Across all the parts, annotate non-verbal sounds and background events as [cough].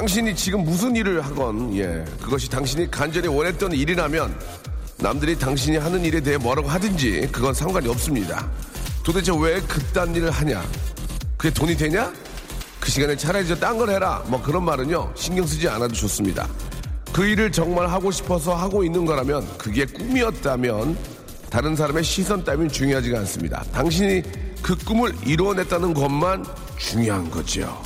당신이 지금 무슨 일을 하건 예 그것이 당신이 간절히 원했던 일이라면 남들이 당신이 하는 일에 대해 뭐라고 하든지 그건 상관이 없습니다. 도대체 왜 그딴 일을 하냐? 그게 돈이 되냐? 그 시간에 차라리 저 딴 걸 해라. 뭐 그런 말은요 신경 쓰지 않아도 좋습니다. 그 일을 정말 하고 싶어서 하고 있는 거라면 그게 꿈이었다면 다른 사람의 시선 따윈 중요하지가 않습니다. 당신이 그 꿈을 이루어냈다는 것만 중요한 거죠.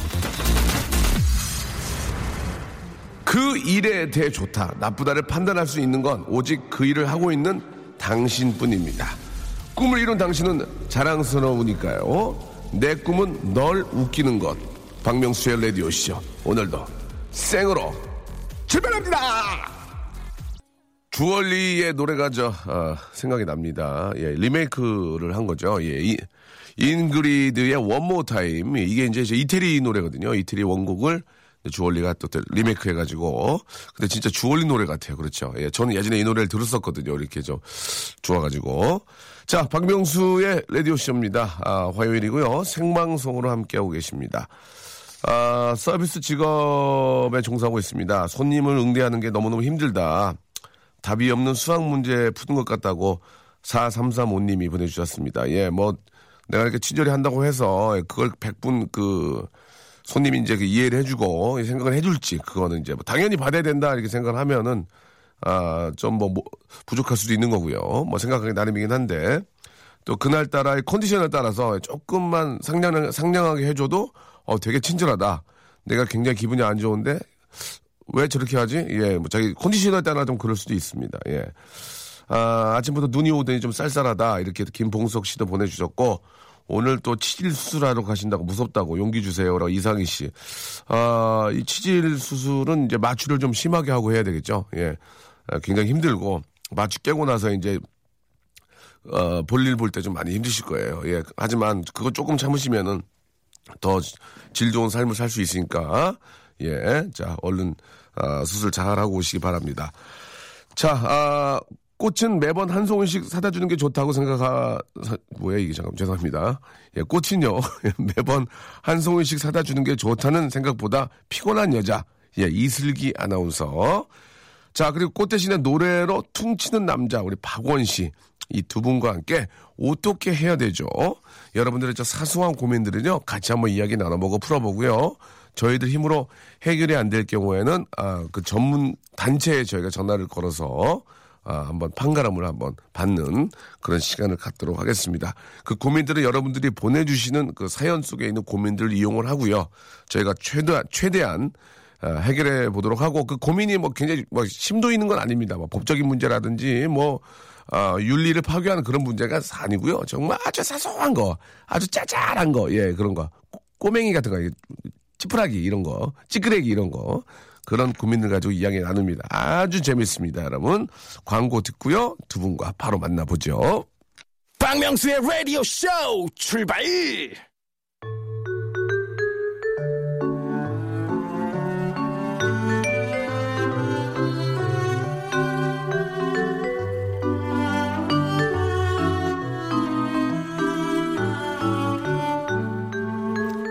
그 일에 대해 좋다, 나쁘다를 판단할 수 있는 건 오직 그 일을 하고 있는 당신뿐입니다. 꿈을 이룬 당신은 자랑스러우니까요. 내 꿈은 널 웃기는 것. 박명수의 라디오쇼. 오늘도 생으로 출발합니다! 주얼리의 노래가 저, 어, 생각이 납니다. 예, 리메이크를 한 거죠. 예, 이, 인그리드의 One More Time. 이게 이제 저 이태리 노래거든요. 이태리 원곡을 주얼리가 또 리메이크 해가지고. 근데 진짜 주얼리 노래 같아요. 그렇죠. 예, 저는 예전에 이 노래를 들었었거든요. 이렇게 좀 좋아가지고. 자, 박명수의 라디오쇼입니다. 아, 화요일이고요. 생방송으로 함께하고 계십니다. 아, 서비스 직업에 종사하고 있습니다. 손님을 응대하는 게 너무너무 힘들다. 답이 없는 수학 문제 푸는 것 같다고 4335님이 보내주셨습니다. 예, 뭐, 내가 이렇게 친절히 한다고 해서 그걸 100분 그, 손님이 이제 그 이해를 해주고 생각을 해줄지 그거는 이제 뭐 당연히 받아야 된다 이렇게 생각을 하면은 아 좀 뭐 부족할 수도 있는 거고요. 뭐 생각하기 나름이긴 한데 또 그날 따라의 컨디션에 따라서 조금만 상냥 상냥하게 해줘도 어 되게 친절하다. 내가 굉장히 기분이 안 좋은데 왜 저렇게 하지? 예, 뭐 자기 컨디션에 따라 좀 그럴 수도 있습니다. 예. 아, 아침부터 눈이 오더니 좀 쌀쌀하다. 이렇게 김봉석 씨도 보내주셨고, 오늘 또 치질 수술하러 가신다고 무섭다고 용기 주세요라고 이상희 씨. 아, 이 치질 수술은 이제 마취를 좀 심하게 하고 해야 되겠죠. 예. 아, 굉장히 힘들고 마취 깨고 나서 이제 어, 볼일 볼 때 좀 많이 힘드실 거예요. 예. 하지만 그거 조금 참으시면은 더 질 좋은 삶을 살 수 있으니까 예. 자, 얼른 아, 수술 잘 하고 오시기 바랍니다. 자, 아, 꽃은 매번 한 송이씩 사다 주는 게 좋다고 생각하, 사, 뭐야, 이게 잠깐, 죄송합니다. 예, 꽃은요, [laughs] 매번 한 송이씩 사다 주는 게 좋다는 생각보다 피곤한 여자, 예, 이슬기 아나운서. 자, 그리고 꽃 대신에 노래로 퉁치는 남자, 우리 박원 씨. 이 두 분과 함께 어떻게 해야 되죠? 여러분들의 저 사소한 고민들은요, 같이 한번 이야기 나눠보고 풀어보고요. 저희들 힘으로 해결이 안 될 경우에는, 아, 그 전문 단체에 저희가 전화를 걸어서 아, 한번 판가름을 한번 받는 그런 시간을 갖도록 하겠습니다. 그 고민들은 여러분들이 보내주시는 그 사연 속에 있는 고민들을 이용을 하고요. 저희가 최대한, 최대한 아, 해결해 보도록 하고 그 고민이 뭐 굉장히 뭐 심도 있는 건 아닙니다. 뭐 법적인 문제라든지 뭐 아, 윤리를 파괴하는 그런 문제가 아니고요. 정말 아주 사소한 거, 아주 짜잘한 거, 예, 그런 거. 꼬- 꼬맹이 같은 거, 찌푸라기 이런 거, 찌끄레기 이런 거. 그런 고민을 가지고 이야기 나눕니다. 아주 재밌습니다, 여러분. 광고 듣고요. 두 분과 바로 만나보죠. 박명수의 라디오 쇼 출발!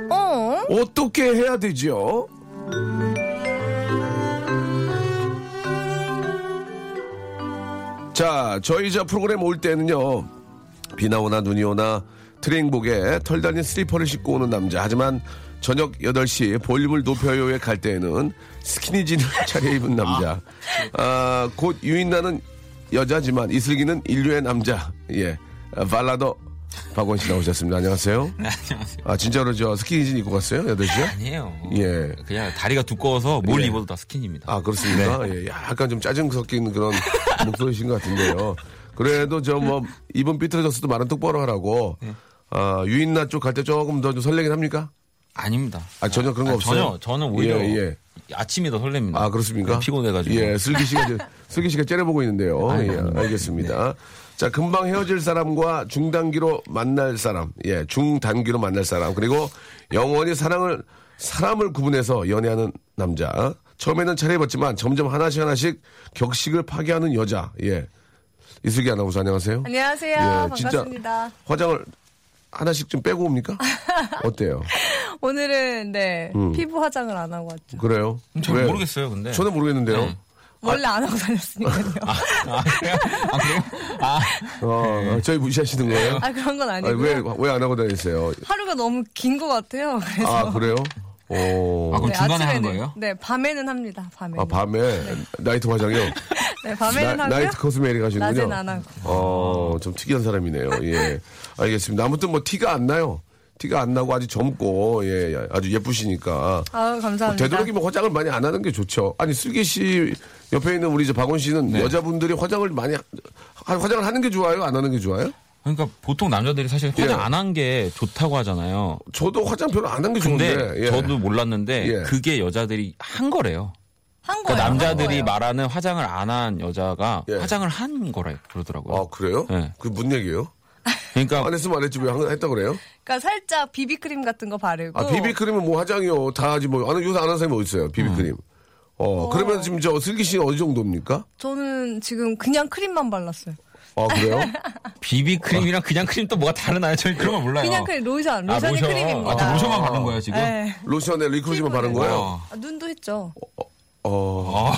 어? 어떻게 해야 되죠? 자, 저희 저 프로그램 올 때는요. 비나 오나 눈이 오나 트레이닝복에 털 달린 슬리퍼를 신고 오는 남자. 하지만 저녁 8시 볼륨을 높여요에 갈 때에는 스키니진을 [laughs] 차려입은 남자. 아, 곧 유인나는 여자지만 이슬기는 인류의 남자. 예. 아, 발라더 박원 씨 나오셨습니다. 안녕하세요. [laughs] 네, 안녕하세요. 아, 진짜로 저 스키니진 입고 갔어요? 8시에? 아니에요. 예. 그냥 다리가 두꺼워서 뭘 예. 입어도 다 스킨입니다. 아, 그렇습니까? 예, 약간 좀 짜증 섞인 그런 [laughs] 목소리신 것 같은데요. 그래도 저 뭐, 입은 삐뚤어졌어도 말은 똑바로 하라고. 아, 유인나 쪽 갈 때 조금 더 좀 설레긴 합니까? 아닙니다. 아, 전혀 그런 거 없어요? 전혀, 저는 오히려 예, 예. 아침이 더 설렙니다. 아, 그렇습니까? 피곤해가지고. 예, 슬기 씨가, 슬기 씨가 째려보고 있는데요. 아유, 예, 아닙니다. 알겠습니다. 자, 금방 헤어질 사람과 중단기로 만날 사람, 예, 중단기로 만날 사람, 그리고 영원히 사랑을, 사람을 구분해서 연애하는 남자. 처음에는 차려입었지만 점점 하나씩 하나씩 격식을 파괴하는 여자, 예. 이슬기 아나운서 안녕하세요. 안녕하세요. 예, 반갑습니다. 화장을 하나씩 좀 빼고 옵니까? [laughs] 어때요? 오늘은 네 음. 피부 화장을 안 하고 왔죠. 그래요? 잘 왜? 모르겠어요, 근데. 저는 모르겠는데요. 네. 원래 안 하고 다녔으니까요. 아, 그래요? 아, 그래요? 아, 어, 저희 무시하시는 거예요? 아 그런 건 아니, 아니고요. 왜, 왜 안 하고 다니세요? 하루가 너무 긴 것 같아요. 그래서 아, 그래요? 오. 아, 그럼 중간에 하는 아침에는- 거예요? 네, 밤에는 합니다. 밤에. 아, 밤에 나이트 화장이요? 네, 밤에는 나, 하고요. 나이트 코스메릭 하시는군요. 낮에는 안 하고. 어, 좀 특이한 사람이네요. 예. 알겠습니다. 아무튼 뭐 티가 안 나요. 티가 안 나고 아주 젊고, 예, 예, 아주 예쁘시니까. 아유 감사합니다. 뭐 되도록이면 화장을 많이 안 하는 게 좋죠. 아니, 슬기 씨 옆에 있는 우리 저 박원 씨는 네. 여자분들이 화장을 많이, 하- 화장을 하는 게 좋아요? 안 하는 게 좋아요? 그러니까 보통 남자들이 사실 화장 예. 안한 게 좋다고 하잖아요. 저도 화장 별로 안 한 게 좋은데. 예. 저도 몰랐는데 예. 그게 여자들이 한 거래요. 한 거예요. 그러니까 한 남자들이 거예요. 말하는 화장을 안 한 여자가 예. 화장을 한 거라 그러더라고요. 아, 그래요? 네. 그게 무슨 얘기예요? 그러니까 안 했으면 안 했지 왜 한- 했다 그래요? 그러니까 살짝 비비크림 같은 거 바르고. 아, 비비크림은 뭐 화장이요. 다 하지 뭐. 아는 요새 아는 사람이 어디 있어요? 비비크림. 어, 그러면 지금 저 슬기 씨는 어느 정도입니까? 저는 지금 그냥 크림만 발랐어요. 아, 그래요? [laughs] 비비 크림이랑 그냥 크림 또 뭐가 다르나요? 저희 그런 거 몰라요. 그냥 크림 로션, 아, 로션이 로션. 크림입니다. 아, 그 로션만 바른 거예요 지금? 네. 로션에 립글로즈만 바른 거예요? 어. 아, 눈도 했죠. 어,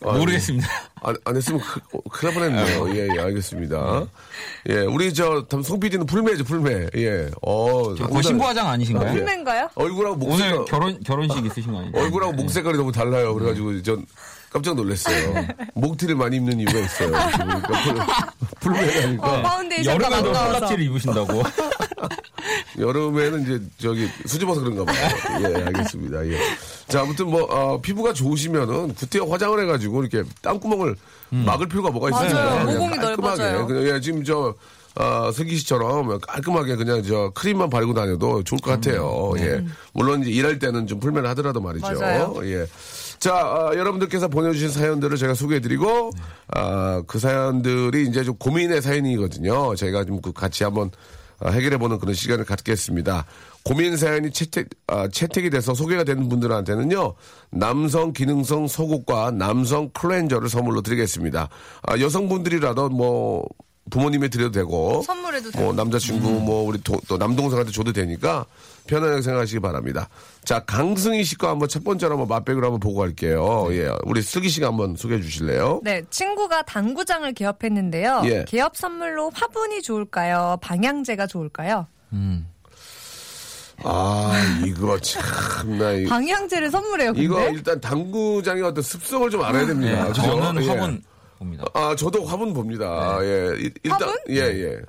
모르겠습니다. 안, 안 했으면 크, 어, 큰일 날 뻔했네요. 예, 예, 알겠습니다. 예, 우리 저, 송 PD는 풀메죠, 풀메. 예, 어. 저 거의 상당히- 신부화장 아니신가요? 아, 예. 풀멘가요? 얼굴하고 목 오늘 결혼 결혼식 있으신 거 아니에요? 얼굴하고 목 색깔이 너무 달라요. 그래가지고 전 깜짝 놀랐어요. [laughs] 목티를 많이 입는 이유가 있어요. 그러니까 풀, 풀메라니까. 어, 파운데이션가 여름에도. 폴라티를 입으신다고. [laughs] [laughs] 여름에는 이제 저기 수줍어서 그런가 봐요. 예, 알겠습니다. 예. 자, 아무튼 뭐 어, 피부가 좋으시면은 구태여 화장을 해가지고 이렇게 땅구멍을 막을 필요가 뭐가 있어요? 맞아요. 그냥 모공이 깔끔하게. 넓어져요. 그냥 예, 지금 저 어, 슬기 씨처럼 깔끔하게 그냥 저 크림만 바르고 다녀도 좋을 것 같아요. 예. 물론 이제 일할 때는 좀 풀매를 하더라도 말이죠. 맞아요. 예. 자, 어, 여러분들께서 보내주신 사연들을 제가 소개해드리고, 아, 그 사연들이 이제 좀 고민의 사연이거든요. 저희가 좀 그 같이 한번 어, 해결해보는 그런 시간을 갖겠습니다. 고민 사연이 채택, 아, 채택이 돼서 소개가 되는 분들한테는요, 남성 기능성 속옷과 남성 클렌저를 선물로 드리겠습니다. 아, 여성분들이라도 뭐, 부모님에 드려도 되고, 선물해도 뭐, 돼요. 남자친구, 뭐, 우리 도- 또 남동생한테 줘도 되니까, 편안하게 생각하시기 바랍니다. 자, 강승희 씨거 한번 첫 번째로 한번 맛백을 한번 보고 갈게요. 예. 우리 슬기 씨가 한번 소개해 주실래요? 네, 친구가 당구장을 개업했는데요. 예. 개업 선물로 화분이 좋을까요? 방향제가 좋을까요? 아, 이거 참나. 이- 방향제를 선물해요, 근데? 이거 일단 당구장의 어떤 습성을 좀 알아야 됩니다. 네? 저는 예. 화분 봅니다. 아, 저도 화분 봅니다. 예. 일- 일단, 화분? 예, 예.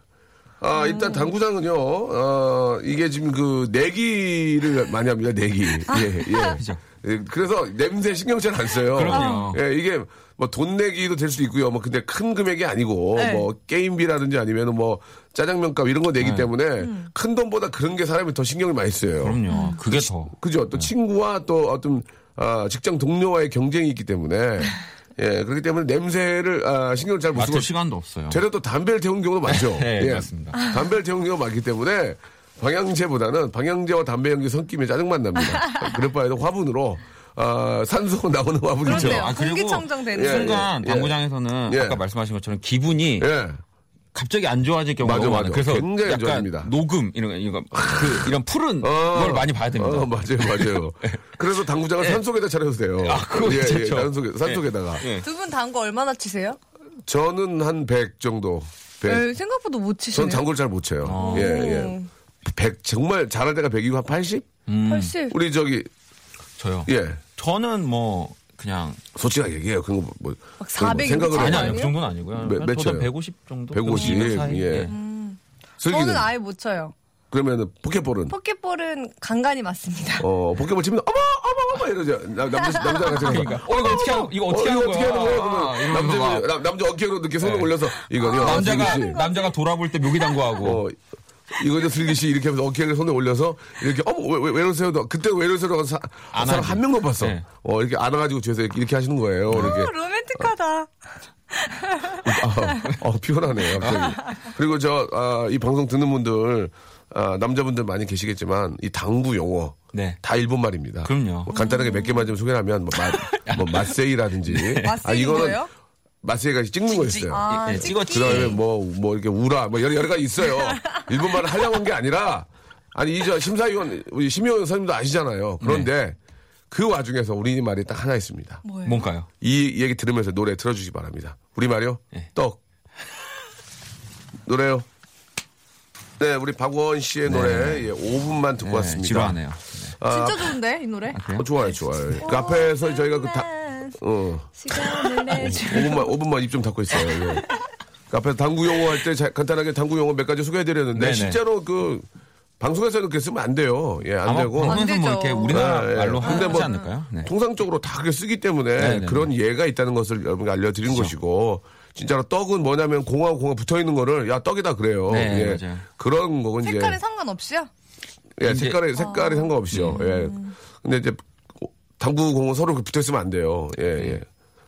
아, 일단 당구장은요, 어, 이게 지금 그, 내기를 많이 합니다, 내기. 예, 예. [laughs] 그죠. 예, 그래서 냄새 신경 잘 안 써요. 그럼요. 예, 이게 뭐 돈 내기도 될수 있고요. 뭐 근데 큰 금액이 아니고 네. 뭐 게임비라든지 아니면 뭐 짜장면값 이런 거 내기 네. 때문에 음. 큰 돈보다 그런 게 사람이 더 신경을 많이 써요. 그럼요. 그게 더. 그죠? 또 친구와 또 어떤 아, 직장 동료와의 경쟁이 있기 때문에 [laughs] 예 그렇기 때문에 냄새를 아, 신경을 잘 못 쓰고 시간도 없어요. 되려 또 담배를 태우는 경우도 많죠. [laughs] 네, 예. 맞습니다. 담배를 태우는 경우가 많기 때문에 방향제보다는 방향제와 담배 연기 섞이면 짜증만 납니다. [laughs] 그럴 바에도 화분으로 아, 산소 [laughs] 나오는 화분이죠. 그렇네요. 아, 그리고 공기청정 되는 예, 순간 예. 당구장에서는 예. 아까 말씀하신 것처럼 기분이 예. 갑자기 안 좋아질 경우가 맞아, 너무 맞아. 많아요. 그래서 굉장히 안 약간 좋아집니다. 녹음 이런 거, 이거 그 이런 푸른 어. 걸 많이 봐야 됩니다. 어, 맞아요, 맞아요. [laughs] 그래서 당구장을 산속에다 차려도 돼요. 아, 그거 예, 예. 산속에, 산속에다가. 예. 두분 당구 얼마나 치세요? 저는 한 100 정도. 배. 에, 생각보다 못 치시네요. 전 당구를 잘 못 쳐요. 어. 예, 예. 100, 정말 잘할 때가 100이고 한 80? 음, 80. 우리 저기, 저요. 예. 저는 뭐 그냥 솔직하게 얘기해요. 그런 거 뭐. 막 그런 거400 생각을 아니 아니에요? 그 정도는 아니고요. 몇- 몇 저도 쳐요? 150 정도. 150, 그. 예. 저는 슬기는. 아예 못 쳐요. 그러면은 포켓볼은? 포켓볼은 간간히 맞습니다. 어, 포켓볼 치면 어머, 어머, 어머 이러죠. 남, 남자, 남자 같은 거. 그러니까. 어, 이거 어떻게 하는- 이거 어떻게 하는 이거 어떻게 하는 거야? 그러면 아, 이러면서 남자, 막. 남- 남자 어깨로 이렇게 손을 네. 올려서 이거요. 남자가 슬기 씨. 남자가 돌아볼 때 묘기 당구하고 어, 이거죠, 슬기 씨. 이렇게 하면서 어깨를 손에 올려서, 이렇게, 어머, 왜, 왜, 왜 이러세요? 그때 왜 이러세요? 사, 안 사람. 한 명도 봤어. 네. 어, 이렇게 안아가지고 뒤에서 이렇게, 이렇게 하시는 거예요. 이렇게. 어, 로맨틱하다. 아, 어, 피곤하네요, 갑자기. 그리고 저, 아, 이 방송 듣는 분들, 아, 남자분들 많이 계시겠지만, 이 당구 용어. 네. 다 일본 말입니다. 그럼요. 뭐 간단하게 몇 개만 좀 소개하면, 뭐, 마, [laughs] 뭐 마세이라든지. 마세이는 뭐예요? 마세이가 찍는 거였어요. 아, 예. 찍었지. 그 다음에 뭐, 뭐, 이렇게 우라, 뭐, 여러, 여러 가지 있어요. [laughs] 일본 말을 하려고 한 게 아니라, 아니, 이저 심사위원, 우리 심의원 선생님도 아시잖아요. 그런데, 그 와중에서 우리말이 딱 하나 있습니다. 뭐예요? 뭔가요? 이 얘기 들으면서 노래 틀어주시기 바랍니다. 우리말이요? 예. 떡. 노래요? 네, 우리 박원 씨의 노래, 예, 5분만 듣고 네, 왔습니다. 지루하네요. 진짜 좋은데, 이 노래? 어, 좋아요, 좋아요. 그 앞에서 저희가 그 다, 어, 시간을 내줘. 5분만, 5분만 입 좀 닫고 있어요. 예. 그 앞에서 당구 용어 할 때 간단하게 당구 용어 몇 가지 소개해드렸는데, 네네. 실제로 그, 방송에서는 그렇게 쓰면 안 돼요. 예, 안 되고. 방송에서 뭐. 이렇게 우리나라 네, 네. 말로 근데 하지 뭐 않을까요? 네. 통상적으로 다 그렇게 쓰기 때문에 네, 네, 그런 예가 있다는 것을 여러분께 알려드린 것이고 진짜로 떡은 뭐냐면 공하고 공하 붙어 있는 거를 야 떡이다 그래요. 네, 예. 맞아요. 그런 거건 이제 색깔에 상관없이요? 예, 이제- 색깔에 색깔이 상관없이요. 예. 근데 이제 당구 공은 서로 붙어 있으면 안 돼요. 예, 예.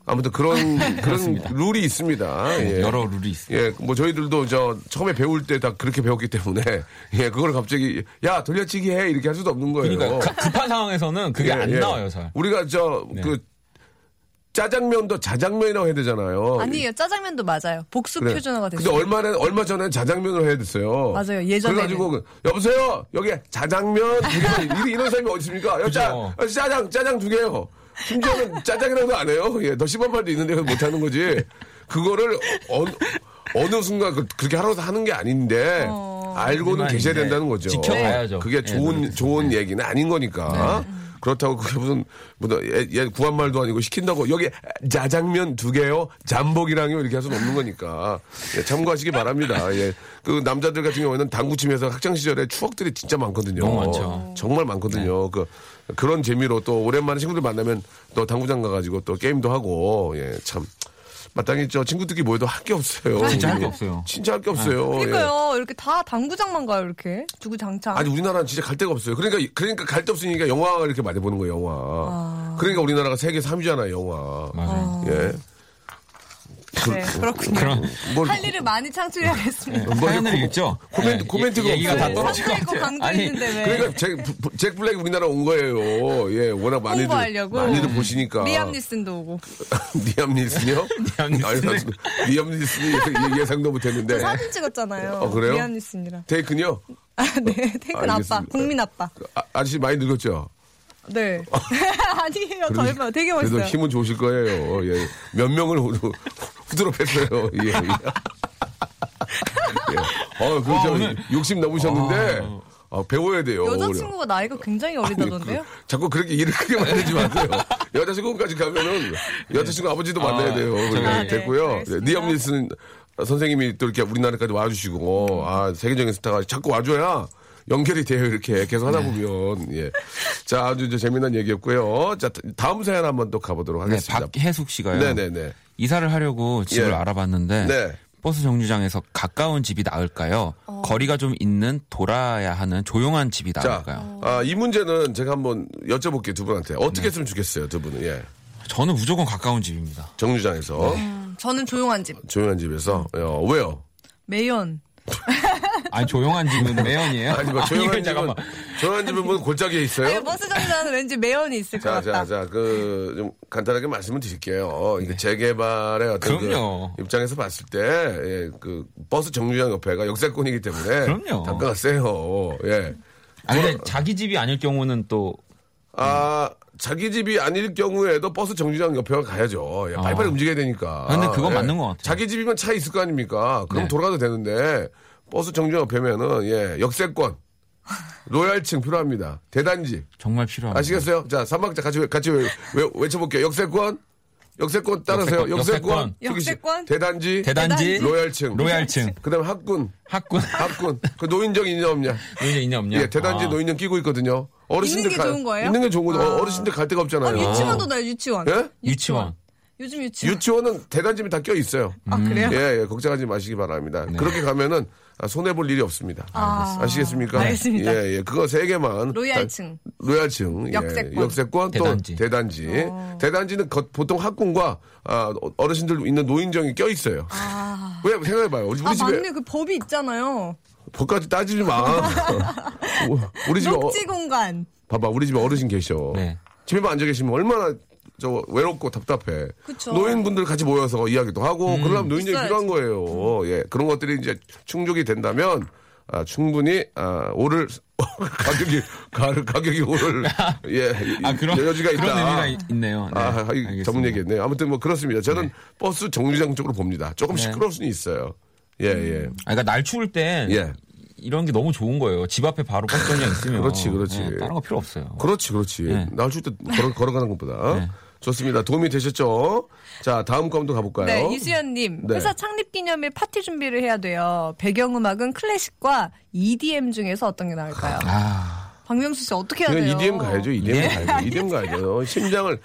아무튼 그런 [laughs] 그런 룰이 있습니다. 예. 여러 룰이 있어요. 예, 뭐 저희들도 저 처음에 배울 때 다 그렇게 배웠기 때문에 [laughs] 예, 그걸 갑자기 야 돌려치기 해 이렇게 할 수도 없는 거예요. 그러니까 급- 급한 상황에서는 그게 예, 안 예. 나와요, 잘. 우리가 저 네. 그 짜장면도 자장면이라고 해야 되잖아요. 아니에요. 짜장면도 맞아요. 복수 그래. 표준어가 근데 됐어요. 얼마나 얼마 전에 자장면을 해야 됐어요. 맞아요. 예전에는. 그래가지고 그, 여보세요. 여기 자장면 이런, [laughs] 이런 사람이 어디 있습니까? 여, 짜, 그죠. 어, 짜장 짜장 두 개요. 심지어는 [laughs] 짜장이라도 안 해요. 예, 더 심한 말도 있는데 못 하는 거지. 그거를 어느 어느 순간 그, 렇게 하라고 하는 게 아닌데 알고는 하지만 계셔야 된다는 거죠. 지켜봐야죠. 그게 예, 좋은 노력해서. 좋은 얘기는 아닌 거니까. 그렇다고 그게 무슨 무슨 예, 예, 구한 말도 아니고 시킨다고 여기 짜장면 두 개요, 잠복이랑요 이렇게 할 수는 없는 거니까 예, 참고하시기 바랍니다. 예, 그 남자들 같은 경우에는 당구치면서 학창 시절에 추억들이 진짜 많거든요. 너무 많죠. 정말 많거든요. 그 그런 재미로 또 오랜만에 친구들 만나면 또 당구장 가가지고 또 게임도 하고 예, 참 마땅히 저 친구들끼리 모여도 할 게 없어요. 진짜 할게 예. 없어요. 진짜 할 게 없어요. 예. 그러니까요. 이렇게 다 당구장만 가요, 이렇게. 두구 장창. 아니 우리나라는 진짜 갈 데가 없어요. 그러니까 그러니까 갈 데 없으니까 영화를 이렇게 많이 보는 거예요. 영화. 그러니까 우리나라가 세계 3위잖아요. 영화. 맞아요. 예. 네, 그렇군요. 그런 뭘할 일을 많이 창출해야겠습니다. 뭐 사연을 읽죠. 코멘트- 예, 코멘트가 예, 얘기가 다. 강도 아니, 있는데 왜? 그러니까 잭, 부- 잭 블랙이 우리나라 온 거예요. 예, 워낙 많이들 홍보하려고. 많이들 보시니까. 리암 니슨도 오고. [laughs] 리암 닐슨이요? [laughs] 리암 나 리암 닐슨이 예- 예상도 못했는데. 사진 찍었잖아요. 어, 그래요? 리암 니슨이랑. 테이큰요? 아, 네. 테이큰 아빠. 알겠습니다. 국민 아빠. 아, 아저씨 많이 늙었죠? 네. [laughs] 아니에요. 젊어요. 되게 그래도 멋있어요. 힘은 좋으실 거예요. 예. 몇 명을 후- 뺐어요. [laughs] 예. 예. 예. 어, 그, 와, 저, 오늘- 욕심 남으셨는데, 아, 배워야 돼요. 여자친구가 나이가 굉장히 어리다던데요? 그, 자꾸 그렇게 일을 크게 만들지 마세요. [laughs] 여자친구까지 가면은 여자친구 아버지도 만나야 돼요. 그러니까 아, 네. 됐고요. 리암 닐슨 선생님이 또 이렇게 우리나라까지 와주시고, 아, 세계적인 스타가 자꾸 와줘야 연결이 돼요. 이렇게 계속 하다 네. 보면. 예. 자, 아주 저 재미난 얘기였고요. 자, 다음 사연 한번 또 가보도록 네, 하겠습니다. 박혜숙 씨가요. 네네네. 이사를 하려고 집을 예. 알아봤는데 네. 버스 정류장에서 가까운 집이 나을까요? 어. 거리가 좀 있는 돌아야 하는 조용한 집이 자, 나을까요? 아, 이 문제는 제가 한번 여쭤볼게요. 두 분한테. 어떻게 네. 했으면 좋겠어요. 두 분은. 예. 저는 무조건 가까운 집입니다. 정류장에서. 저는 조용한 집. 조용한 집에서. 어, 왜요? 매연. [laughs] 아니 조용한 집은 매연이에요? 아니, 뭐, 조용한 집은, 잠깐만. 조용한 집은 뭐 골짜기에 있어요? 아니, 버스 정류장은 왠지 매연이 있을 것 자, 같다. 자, 자, 그, 좀 간단하게 말씀을 드릴게요. 이게 재개발의 어떤 그 네. 그럼요. 입장에서 봤을 때, 예, 그, 버스 정류장 옆에가 역세권이기 때문에. 그럼요. 단가가 세요. 예. 아니 근데 자기 집이 아닐 경우는 또 아, 자기 집이 아닐 경우에도 버스 정류장 옆에 가야죠. 예, 빨리빨리 움직여야 되니까. 아, 근데 그건 예. 맞는 것 같아요. 자기 집이면 차 있을 거 아닙니까? 그럼 네. 돌아가도 되는데, 버스 정류장 옆에면은, 예, 역세권, 로얄층 필요합니다. 대단지. 정말 필요합니다. 아시겠어요? 자, 삼박자 같이, 외- 같이 외, 외, 외쳐볼게요. 역세권, 역세권 따라서요. 역세권, 역세권, 역세권? 대단지, 대단지, 로얄층, 로얄층, 그 다음에 학군, 학군. 학군. 그 노인정 있냐 없냐? 노인정 있냐 없냐? 예, 대단지 아. 노인정 끼고 있거든요. 어르신들 있는 게 좋은 거예요? 있는 게 좋은 거죠. 아. 어, 어르신들 갈 데가 아, 없잖아요. 유치원도 나요, 유치원. 예? 유치원. 요즘 유치원. 유치원은 대단지면 다껴 있어요. 아, 그래요? 예, 예, 걱정하지 마시기 바랍니다. 그렇게 가면은 아, 손해 볼 일이 없습니다. 아, 아시겠습니까? 알겠습니다. 예, 예, 그거 세 개만. 로얄층. 다- 로얄층. 예, 역세권. 역세권 또 대단지. 대단지. 대단지는 거- 보통 학군과 아, 어르신들 있는 노인정이 껴 있어요. 왜 생각해봐요. 우리, 우리 아, 집에 맞네. 그 법이 있잖아요. 법까지 따지지 마. [laughs] 우리 집에 어, 녹지 공간. 봐봐, 우리 집에 어르신 계셔. 네. 집에만 앉아 계시면 얼마나 저 외롭고 답답해. 그쵸. 노인분들 같이 모여서 이야기도 하고 그러려면 노인정이 있어야지. 필요한 거예요. 예, 그런 것들이 이제 충족이 된다면 아, 충분히 아, 오를 [laughs] 가격이 가, 가격이 오를 [laughs] 예 아, 그런, 여지가 있다. 그런 의미가 있- 있네요. 네, 아, 이 알겠습니다. 전문 얘기했네요. 아무튼 뭐 그렇습니다. 저는 버스 정류장 쪽으로 봅니다. 조금 네. 시끄러울 수는 있어요. 예, 예. 아, 그러니까 날 추울 땐 예. 이런 게 너무 좋은 거예요. 집 앞에 바로 버스 정류장 [laughs] 있으면. 그렇지, 그렇지. 네, 다른 거 필요 없어요. 그렇지, 그렇지. 네. 나올 때 걸어, 걸어가는 것보다. [laughs] 네. 좋습니다. 도움이 되셨죠? 자, 다음 거 한번 가볼까요? 네, 이수연님. 네. 회사 창립 기념일 파티 준비를 해야 돼요. 배경음악은 클래식과 EDM 중에서 어떤 게 나을까요? 아, 박명수 씨 어떻게 해야 그냥 돼요? EDM 가야죠. EDM 예. 가야죠. EDM 가야죠. 심장을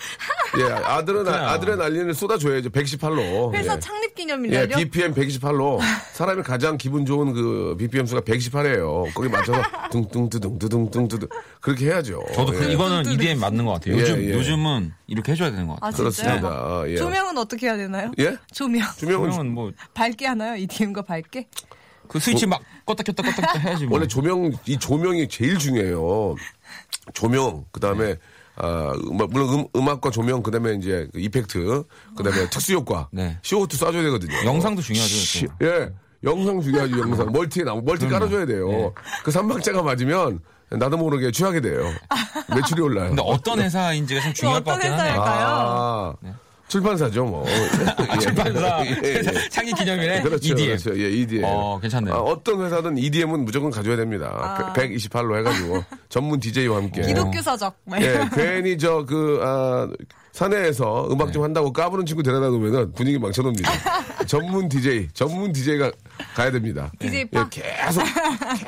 예 아드레 그래요. 아드레날린을 쏟아줘야죠. 118로. 회사 예. 창립 기념일 예, 날요? BPM 128로 사람이 가장 기분 좋은 그 BPM 수가 118이에요. 거기 맞춰서 둥둥두둥두둥둥두둥 그렇게 해야죠. 저도 그, 예. 이거는 EDM 맞는 것 같아요. 요즘, 예, 예. 요즘은 이렇게 해줘야 되는 것 같아요. 아, 진짜요? 그렇습니다. 예. 조명은 어떻게 해야 되나요? 예? 조명. 조명은 그러면 뭐, 밝게 하나요? EDM과 밝게? 그 스위치 막 껐다 켰다 껐다 켰다 해야지. 뭐. 원래 조명 이 조명이 제일 중요해요. 조명 그다음에 아, 음악, 물론 음, 악과 조명, 그 다음에 이제 그 이펙트, 그 다음에 특수 효과, 네. CO2 쏴줘야 되거든요. 영상도 중요하죠. 시- 또. 예. 영상 중요하죠, 영상. 멀티에 나 멀티 깔아줘야 돼요. 네. 그 삼박자가 맞으면 나도 모르게 취하게 돼요. 매출이 올라요. 근데 어떤 회사인지가 참 중요할 것 어떤 같긴 하네요. 회사일까요? 아, 출판사죠, 뭐. [laughs] 예. 출판사 예, 예. 창기 기념일에 그렇죠, EDM. 그렇죠. 예, EDM. 어, 괜찮네요. 아, 어떤 회사든 EDM은 무조건 가져야 됩니다. 128로 해가지고 [laughs] 전문 DJ와 함께. 기독교 서적. 막 예, 거. 괜히 저 그 아, 사내에서 음악 좀 한다고 까부는 친구 데려다 놓으면은 분위기 망쳐놓습니다. [laughs] 전문 DJ, 전문 DJ가 가야 됩니다. DJ 예, 파? 계속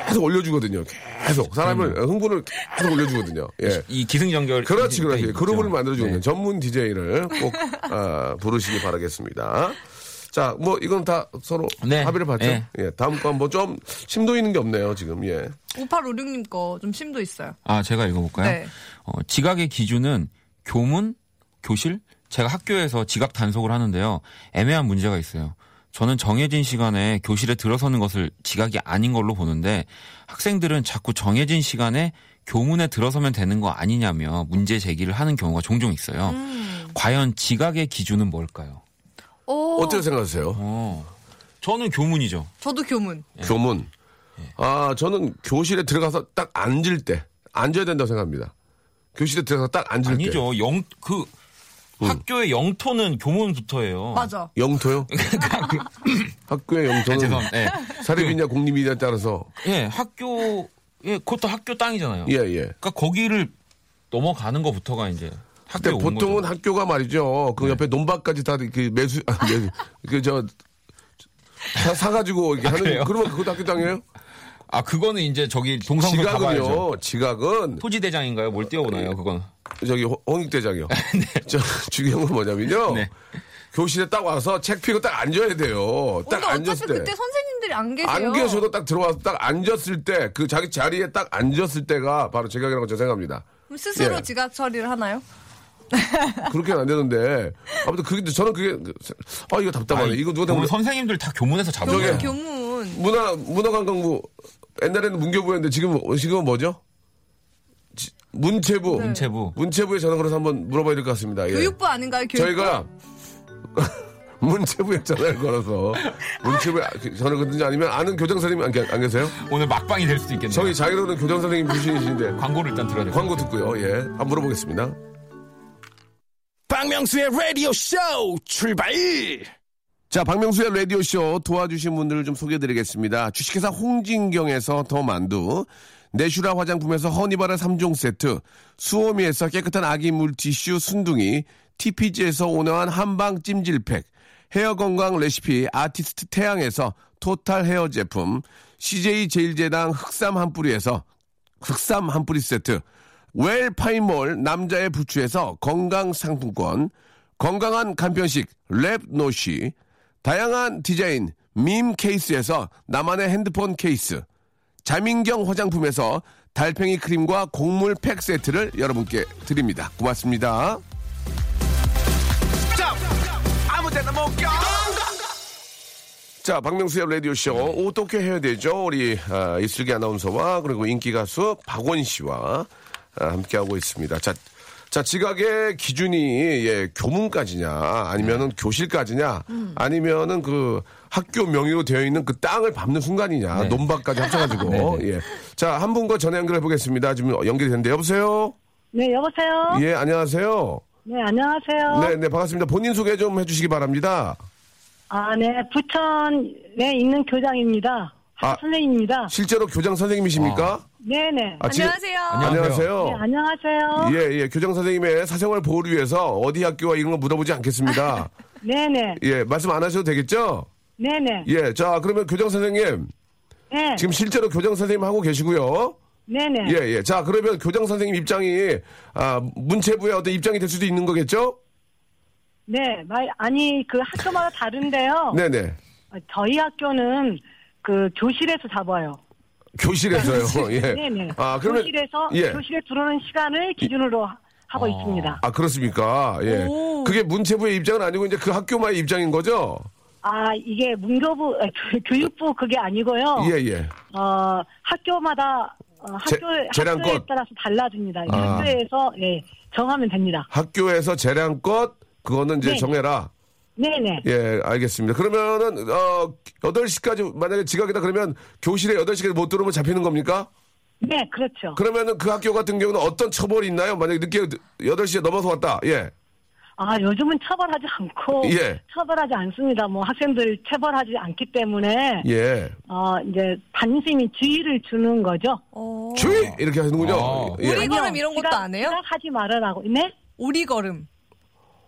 계속 올려주거든요. 계속 사람을 흥분을 계속 올려주거든요. 예. 이 기승전결. 그렇지, 그렇지. 그룹을 만들어주는 네. 전문 DJ를 꼭 아, 부르시기 바라겠습니다. 자, 뭐 이건 다 서로 네. 합의를 봤죠. 네. 예, 다음 거 한번 좀 심도 있는 게 없네요, 지금. 예. 5856님 거 좀 심도 있어요. 아, 제가 읽어 볼까요? 네. 어, 지각의 기준은 교문, 교실? 제가 학교에서 지각 단속을 하는데요. 애매한 문제가 있어요. 저는 정해진 시간에 교실에 들어서는 것을 지각이 아닌 걸로 보는데 학생들은 자꾸 정해진 시간에 교문에 들어서면 되는 거 아니냐며 문제 제기를 하는 경우가 종종 있어요. 음. 과연 지각의 기준은 뭘까요? 오, 어떻게 생각하세요? 어, 저는 교문이죠. 저도 교문. 교문. 아, 저는 교실에 들어가서 딱 앉을 때, 앉아야 된다고 생각합니다. 교실에 들어가서 딱 앉을 때. 아니죠. 영, 그, 학교의 영토는 교문부터예요. 맞아. 영토요? [laughs] 학교의 아, 영토는 죄송합니다. 예. 사립이냐 공립이냐에 따라서. 예, 학교, 예, 그것도 학교 땅이잖아요. 예, 예. 그러니까 거기를 넘어가는 것부터가 이제 온 보통은 거죠. 학교가 말이죠. 그 옆에 논밭까지 다그 매수, 아, 매수, 그 저, 사, 사가지고 이렇게 하는, 그래요? 그러면 그것도 학교 땅이에요? 아, 그거는 이제 저기 동성로 가봐야죠. 지각은요, 지각은 토지대장인가요? 뭘 띄워보나요, 그건? 저기 홍- 홍익대장이요. [laughs] 저 중요한 건 뭐냐면요. 네. 교실에 딱 와서 책 펴고 딱 앉아야 돼요. 딱 근데 앉았을 때. 그때 선생님들이 안 계세요. 안 계셔도 딱 들어와서 딱 앉았을 때, 그 자기 자리에 딱 앉았을 때가 바로 지각이라고 저는 생각합니다. 그럼 스스로 예. 지각 처리를 하나요? [laughs] 그렇게는 안 되는데. 아무튼 그게, 저는 그게, 아, 이거 답답하네. 아니, 이거 누가 오늘 보면 선생님들 다 교문에서 잡으세요. 교문. 문화, 문화관광부, 옛날에는 문교부였는데 지금, 지금은 뭐죠? 지- 문체부. 문체부. 문체부에 전화 걸어서 한번 물어봐야 될 것 같습니다. 예. 교육부 아닌가요? 교육부? 저희가 [laughs] 문체부에 전화를 걸어서 문체부에 전화 걸든지 아니면 아는 교장 선생님 안, 계- 안 계세요? 오늘 막방이 될 수도 있겠네요. 저희 자기로는 교장 선생님 출신이신데 광고를 일단 들어야 돼요. 광고 듣고요. 예, 한번 물어보겠습니다. 박명수의 라디오 쇼 출발! 자, 박명수의 라디오쇼 도와주신 분들을 좀 소개해드리겠습니다. 주식회사 홍진경에서 더 만두, 내슈라 화장품에서 허니바라 3종 세트, 수오미에서 깨끗한 아기 물티슈 순둥이, TPG에서 온화한 한방 찜질팩, 헤어 건강 레시피 아티스트 태양에서 토탈 헤어 제품, CJ 제일제당 흑삼 한 뿌리에서 흑삼 한 뿌리 세트, 웰 파인몰 남자의 부추에서 건강 상품권, 건강한 간편식 랩노시, 다양한 디자인 밈 케이스에서 나만의 핸드폰 케이스, 자민경 화장품에서 달팽이 크림과 곡물 팩 세트를 여러분께 드립니다. 고맙습니다. 자, 박명수의 라디오쇼. 어떻게 해야 되죠? 우리, 아, 이슬기 아나운서와 그리고 인기 가수 박원 씨와 아, 함께하고 있습니다. 자, 자, 지각의 기준이, 예, 교문까지냐, 아니면은 교실까지냐, 아니면은 그 학교 명의로 되어 있는 그 땅을 밟는 순간이냐, 네. 논밭까지 합쳐가지고, [laughs] 예. 자, 한 분과 전화 연결해 보겠습니다. 지금 연결이 됐는데, 여보세요? 네, 여보세요? 예, 안녕하세요? 네, 안녕하세요. 네, 네, 반갑습니다. 본인 소개 좀 해주시기 바랍니다. 아, 네, 부천에 있는 교장입니다. 아. 학 선생님입니다. 실제로 교장 선생님이십니까? 네네. 아, 지금- 안녕하세요. 안녕하세요. 네, 안녕하세요. 예, 예. 교장 선생님의 사생활 보호를 위해서 어디 학교와 이런 거 물어보지 않겠습니다. [laughs] 네네. 예, 말씀 안 하셔도 되겠죠? 네네. 예, 자, 그러면 교장 선생님. 네. 지금 실제로 교장 선생님 하고 계시고요. 네네. 예, 예. 자, 그러면 교장 선생님 입장이, 아, 문체부의 어떤 입장이 될 수도 있는 거겠죠? 네, 말, 아니, 그 학교마다 다른데요. 네네. 어, 저희 학교는 그 교실에서 잡아요. 교실에서요. 예. 네네. 아, 그러면. 교실에서 예. 교실에 들어오는 시간을 기준으로 하- 하고 있습니다. 아, 그렇습니까? 예. 오. 그게 문체부의 입장은 아니고 이제 그 학교만의 입장인 거죠? 아, 이게 문교부, 아, 교- 교육부 그게 아니고요. 예, 예. 어, 학교마다 어, 제- 학교 재량권. 학교에 따라서 달라집니다. 이 아. 학교에서 예, 정하면 됩니다. 학교에서 재량껏 그거는 이제 네. 정해라. 네네. 예, 알겠습니다. 그러면은 어 8시까지 만약에 지각이다 그러면 교실에 8시까지 못 들어오면 잡히는 겁니까? 네, 그렇죠. 그러면은 그 학교 같은 경우는 어떤 처벌이 있나요? 만약에 늦게 8시에 넘어서 왔다. 예. 아, 요즘은 처벌하지 않고 예. 처벌하지 않습니다. 뭐 학생들 처벌하지 않기 때문에 예. 어, 이제 단순히 주의를 주는 거죠. 어. 주의 이렇게 하는군요. 어. 예. 우리 걸음 이런 것도 안 해요? 하지 말아라고. 네? 오리 걸음.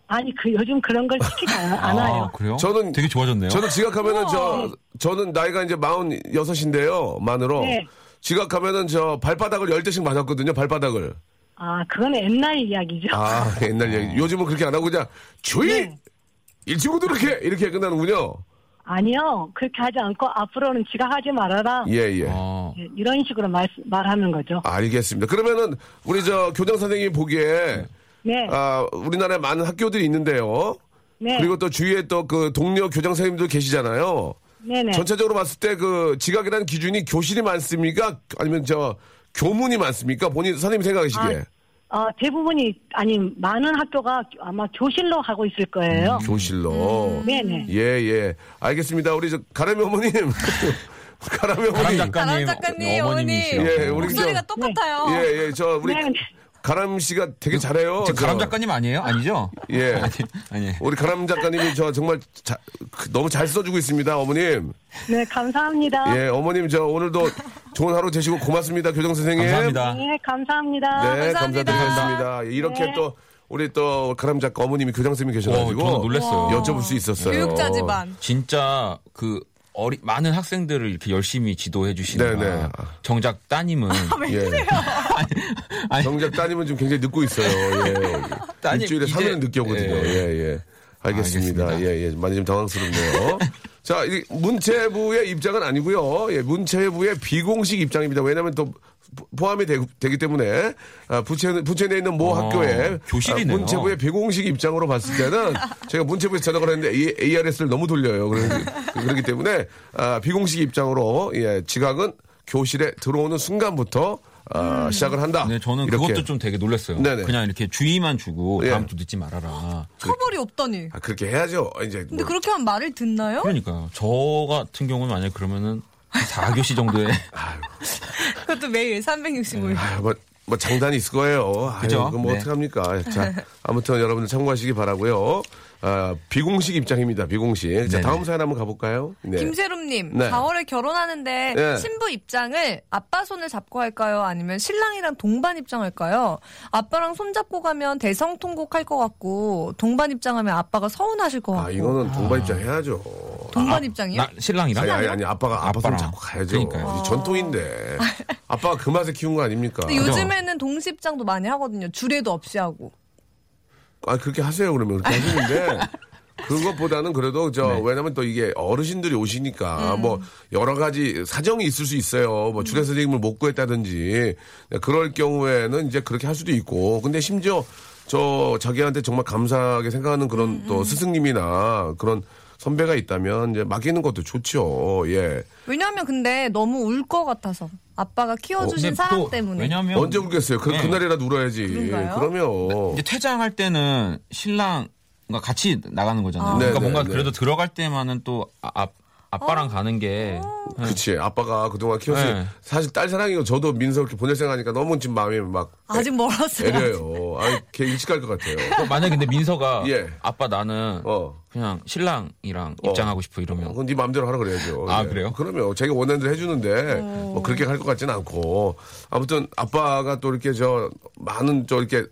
아니, 그 요즘 그런 걸 시키지 않- 않아요. 아, 그래요? 저는 되게 좋아졌네요. 저는 지각하면은 저 저는 나이가 이제 46인데요. 만으로 네. 지각하면은 저 발바닥을 열 대씩 맞았거든요. 발바닥을. 아, 그거는 옛날 이야기죠. 아, [laughs] 옛날 얘기. 요즘은 그렇게 안 하고 그냥 주의! 네. 이 친구도 이렇게 이렇게 끝나는군요. 아니요. 그렇게 하지 않고 앞으로는 지각하지 말아라. 예, 예. 어. 예, 이런 식으로 말, 말하는 거죠. 알겠습니다. 그러면은 우리 저 교장 선생님이 보기에 네. 아, 우리나라에 많은 학교들이 있는데요. 네. 그리고 또 주위에 또 그 동료 교장 선생님도 계시잖아요. 네네. 전체적으로 봤을 때 그 지각이라는 기준이 교실이 많습니까? 아니면 저 교문이 많습니까? 본인 선생님 생각하시기에. 어, 대부분이, 아니, 많은 학교가 아마 교실로 가고 있을 거예요. 교실로. 네네. 예, 예. 알겠습니다. 우리 저 가람이 어머님. [laughs] 가람이 가람 어머님. 작가님, 가람 작가님. 어머님. 예, 우리 목소리가 저- 똑같아요. 예, 예. 저 우리 네, 네. 가람 씨가 되게 잘해요. 저. 가람 작가님 아니에요? 아니죠? 예. [laughs] 아니, 아니. 우리 가람 작가님이 저 정말 자- 그- 너무 잘 써주고 있습니다, 어머님. 네, 감사합니다. 예, 어머님 저 오늘도 좋은 하루 되시고 고맙습니다, 교장 선생님. 감사합니다. 네, 감사합니다. 네, 감사합니다. 감사드리겠습니다. 예, 이렇게 네. 또 우리 또 가람 작가 어머님이 교장 선생님이 계셔가지고 어, 저는 놀랐어요. 여쭤볼 수 있었어요. 교육자 집안. 진짜 그 어리 많은 학생들을 이렇게 열심히 지도해 주시는 네네. 정작 따님은 예. 아니, 정작 따님은 좀 굉장히 늦고 있어요. 예. 따님 일주일에 이제- 3일은 늦게 오거든요. 예. 예, 예. 알겠습니다. 알겠습니다. 예, 예. 많이 좀 당황스럽네요. [laughs] 자, 이 문체부의 입장은 아니고요. 예, 문체부의 비공식 입장입니다. 왜냐하면 또 포함이 되, 기 때문에 아, 부채 부채 내 있는 모 어, 학교에 교실이네요. 아, 문체부의 비공식 입장으로 봤을 때는 [laughs] 제가 문체부에서 전화를 했는데 ARS를 너무 돌려요. 그러기, 때문에 아, 비공식 입장으로 예, 지각은 교실에 들어오는 순간부터 아, 시작을 한다. 네, 저는 이렇게. 그것도 좀 되게 놀랐어요. 네네. 그냥 이렇게 주의만 주고 예. 다음부터 늦지 말아라. 처벌이 없다니. 아, 그렇게 해야죠. 이제 근데 뭐. 그렇게 하면 말을 듣나요? 그러니까요. 저 같은 경우는 만약에 그러면은 4교시 정도에 [laughs] 그것도 매일 365일. 아, 뭐, 뭐 장단이 있을 거예요. 아유, 그죠? 그럼 뭐 네. 어떡합니까? 자, [laughs] 아무튼 여러분들 참고하시기 바라고요. 아, 비공식 입장입니다. 비공식. 자, 네네. 다음 사연 한번 가볼까요? 네. 김세롬님, 네. 4월에 결혼하는데 네. 신부 입장을 아빠 손을 잡고 할까요? 아니면 신랑이랑 동반 입장할까요? 아빠랑 손 잡고 가면 대성통곡할 것 같고 동반 입장하면 아빠가 서운하실 것 같고. 아, 이거는 동반 입장 해야죠. 동반 입장이요? 나, 신랑이랑 아니, 아니, 아니, 아빠가 아빠 손. 잡고 가야죠. 그러니까요. 전통인데. 아빠가 그 맛에 키운 거 아닙니까? 근데 요즘에는 동시 입장도 많이 하거든요. 주례도 없이 하고. 아, 그렇게 하세요, 그러면. 그렇게 하시는데. [laughs] 그것보다는 그래도 저 네. 왜냐면 또 이게 어르신들이 오시니까 음. 뭐 여러 가지 사정이 있을 수 있어요. 뭐 주례 선생님을 못 구했다든지 그럴 경우에는 이제 그렇게 할 수도 있고 근데 심지어 저 자기한테 정말 감사하게 생각하는 음, 그런 또 스승님이나 그런 선배가 있다면 이제 맡기는 것도 좋죠. 예. 왜냐하면 근데 너무 울 것 같아서 아빠가 키워주신 근데 사랑 또 때문에. 왜냐면 언제 울겠어요? 그, 네. 그날이라도 울어야지. 그런가요? 그러면. 이제 퇴장할 때는 신랑과 같이 나가는 거잖아요. 아. 그러니까 네네, 뭔가 네. 그래도 들어갈 때만은 또 아, 아, 아빠랑 가는 게 그치. 아빠가 그동안 키웠으니 네. 사실 딸 사랑이고 저도 민서 이렇게 보낼 생각하니까 너무 지금 마음이 막 아직 멀었어요. 애려요. 아, 걔 일찍 갈 것 같아요. 어, 만약에 근데 민서가 [laughs] 예. 아빠 나는 어. 그냥 신랑이랑 입장하고 싶어 이러면 그건 네 마음대로 하라 그래야죠. 아, 예. 그래요? 그러면 자기가 원하는 대로 해주는데 뭐 그렇게 갈것 같지는 않고 아무튼 아빠가 또 이렇게 저 많은 저 이렇게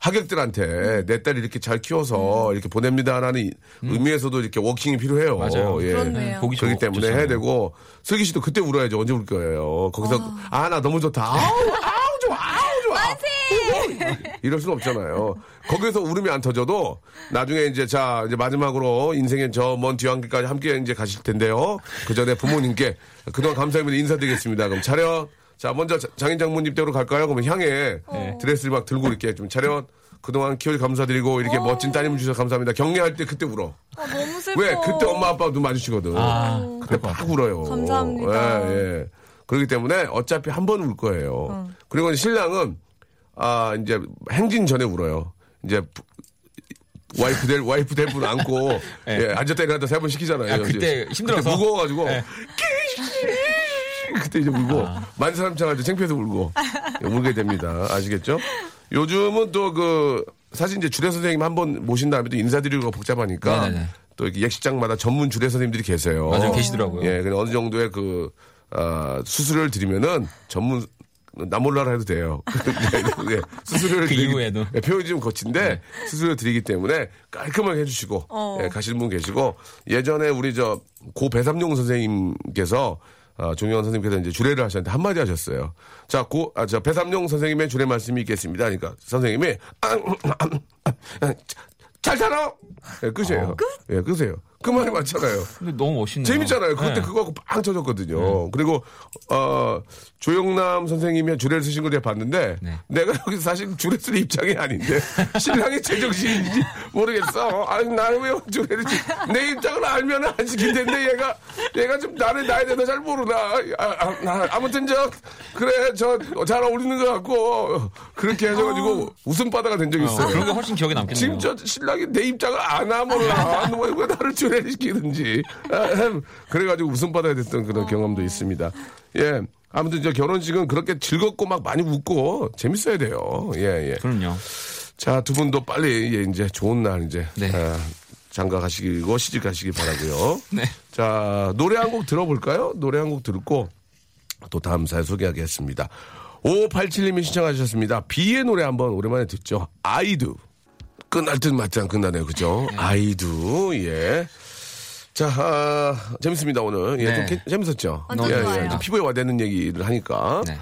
하객들한테 내 딸이 이렇게 잘 키워서 이렇게 보냅니다라는 이- 의미에서도 이렇게 워킹이 필요해요. 음. 맞아요. 예. 그렇네요. 보기 그렇기 좋- 때문에 좋잖아요. 해야 되고 슬기 씨도 그때 울어야죠. 언제 울 거예요. 거기서 아 나 너무 좋다. 아우 아우 좋아 아우 좋아. 이럴 수는 없잖아요. 거기서 울음이 안 터져도 나중에 이제 자 이제 마지막으로 인생의 저 먼 뒤안길까지 함께 이제 가실 텐데요. 그 전에 부모님께 그동안 감사합니다 인사드리겠습니다. 그럼 차렷. 자 먼저 자- 장인 장 모님 댁으로 갈까요? 그러면 향해 드레스를 막 들고 이렇게 좀 차렷. 그동안 키워주 감사드리고 이렇게 멋진 따님을 주셔서 감사합니다. 격려할 때 그때 울어. 아, 너무 슬퍼. 왜? 그때 엄마 아빠 눈 마주치거든. 아, 그때 막 울어요. 감사합니다. 예, 예. 그렇기 때문에 어차피 한 번 울 거예요. 그리고 신랑은 아 이제 행진 전에 울어요. 이제 부- 와이프 될 와이프 될 분 안고 [laughs] 예, 앉았다 일어났다 세 번 시키잖아요. 아, 그때 힘들어서? 그때 무거워가지고 네. [laughs] 그때 이제 울고 만 사람 차가지고 창피해서 울고 예, 울게 됩니다. 아시겠죠? 요즘은 또 그 사실 이제 주례 선생님 한 번 모신 다음에 또 인사드리기가 복잡하니까 네네네. 또 이렇게 예식장마다 전문 주례 선생님들이 계세요. 맞아요. 계시더라고요. 예, 근데 어느 정도의 그 아, 수술을 드리면은 전문 나 몰라라 해도 돼요. 네, [laughs] 네, 수술을 그 드리기- 이후에도. 네, 표현이 좀 거친데 수술을 드리기 때문에 깔끔하게 해주시고 어. 예, 가시는 분 계시고 예전에 우리 저 고 배삼용 선생님께서 아, 종현 선생님께서 이제 주례를 하셨는데 한마디 하셨어요. 자, 고, 아, 저 배삼용 선생님의 주례 말씀이 있겠습니다. 그러니까 선생님이 잘 살아. 예, 끝이에요. 끝? 예, 끝이에요. 그 말이 맞잖아요. 근데 너무 멋있네요. 재밌잖아요. 그때 네. 그거 갖고 빵 터졌거든요. 그리고 어 조영남 선생님의 주례를 쓰신 걸 제가 봤는데 네. 내가 여기서 사실 주례 쓸 입장이 아닌데 신랑이 제정신인지 모르겠어. 아니 나는 왜 주례를 쓰- 내 입장을 알면 안 시킬 텐데 얘가 얘가 좀 나를 나에 대해서 잘 모르나. 아, 아, 나 아무튼 저 그래 저 잘 어울리는 것 같고 그렇게 해줘가지고 웃음바다가 된 적이 어, 있어요. 그런 게 훨씬 기억에 남겠네요. 지금 저 신랑이 내 입장을 아나 몰라. 뭐 이거 나를 주 례를 시키든지. 아, 음. 그래가지고 웃음바다가 됐던 그런 경험도 있습니다. 예. 아무튼 저 결혼식은 그렇게 즐겁고 막 많이 웃고 재밌어야 돼요. 예, 예. 그럼요. 자, 두 분도 빨리 예, 이제 좋은 날 이제 네. 아, 장가 가시고 시집 가시기 바라고요. [laughs] 네. 자, 노래 한 곡 들어볼까요? 노래 한 곡 듣고 또 다음 사연 소개하겠습니다. 5587님이 신청하셨습니다. 비의 노래 한번 오랜만에 듣죠. 아이두. 끝날 듯 맞지 않 끝나네요. 그죠? 아이두. 예. 자, 아, 재밌습니다, 오늘. 예, 네. 좀 개- 재밌었죠? 완전 예, 좋아요. 예, 좀 피부에 와닿는 얘기를 하니까. 네.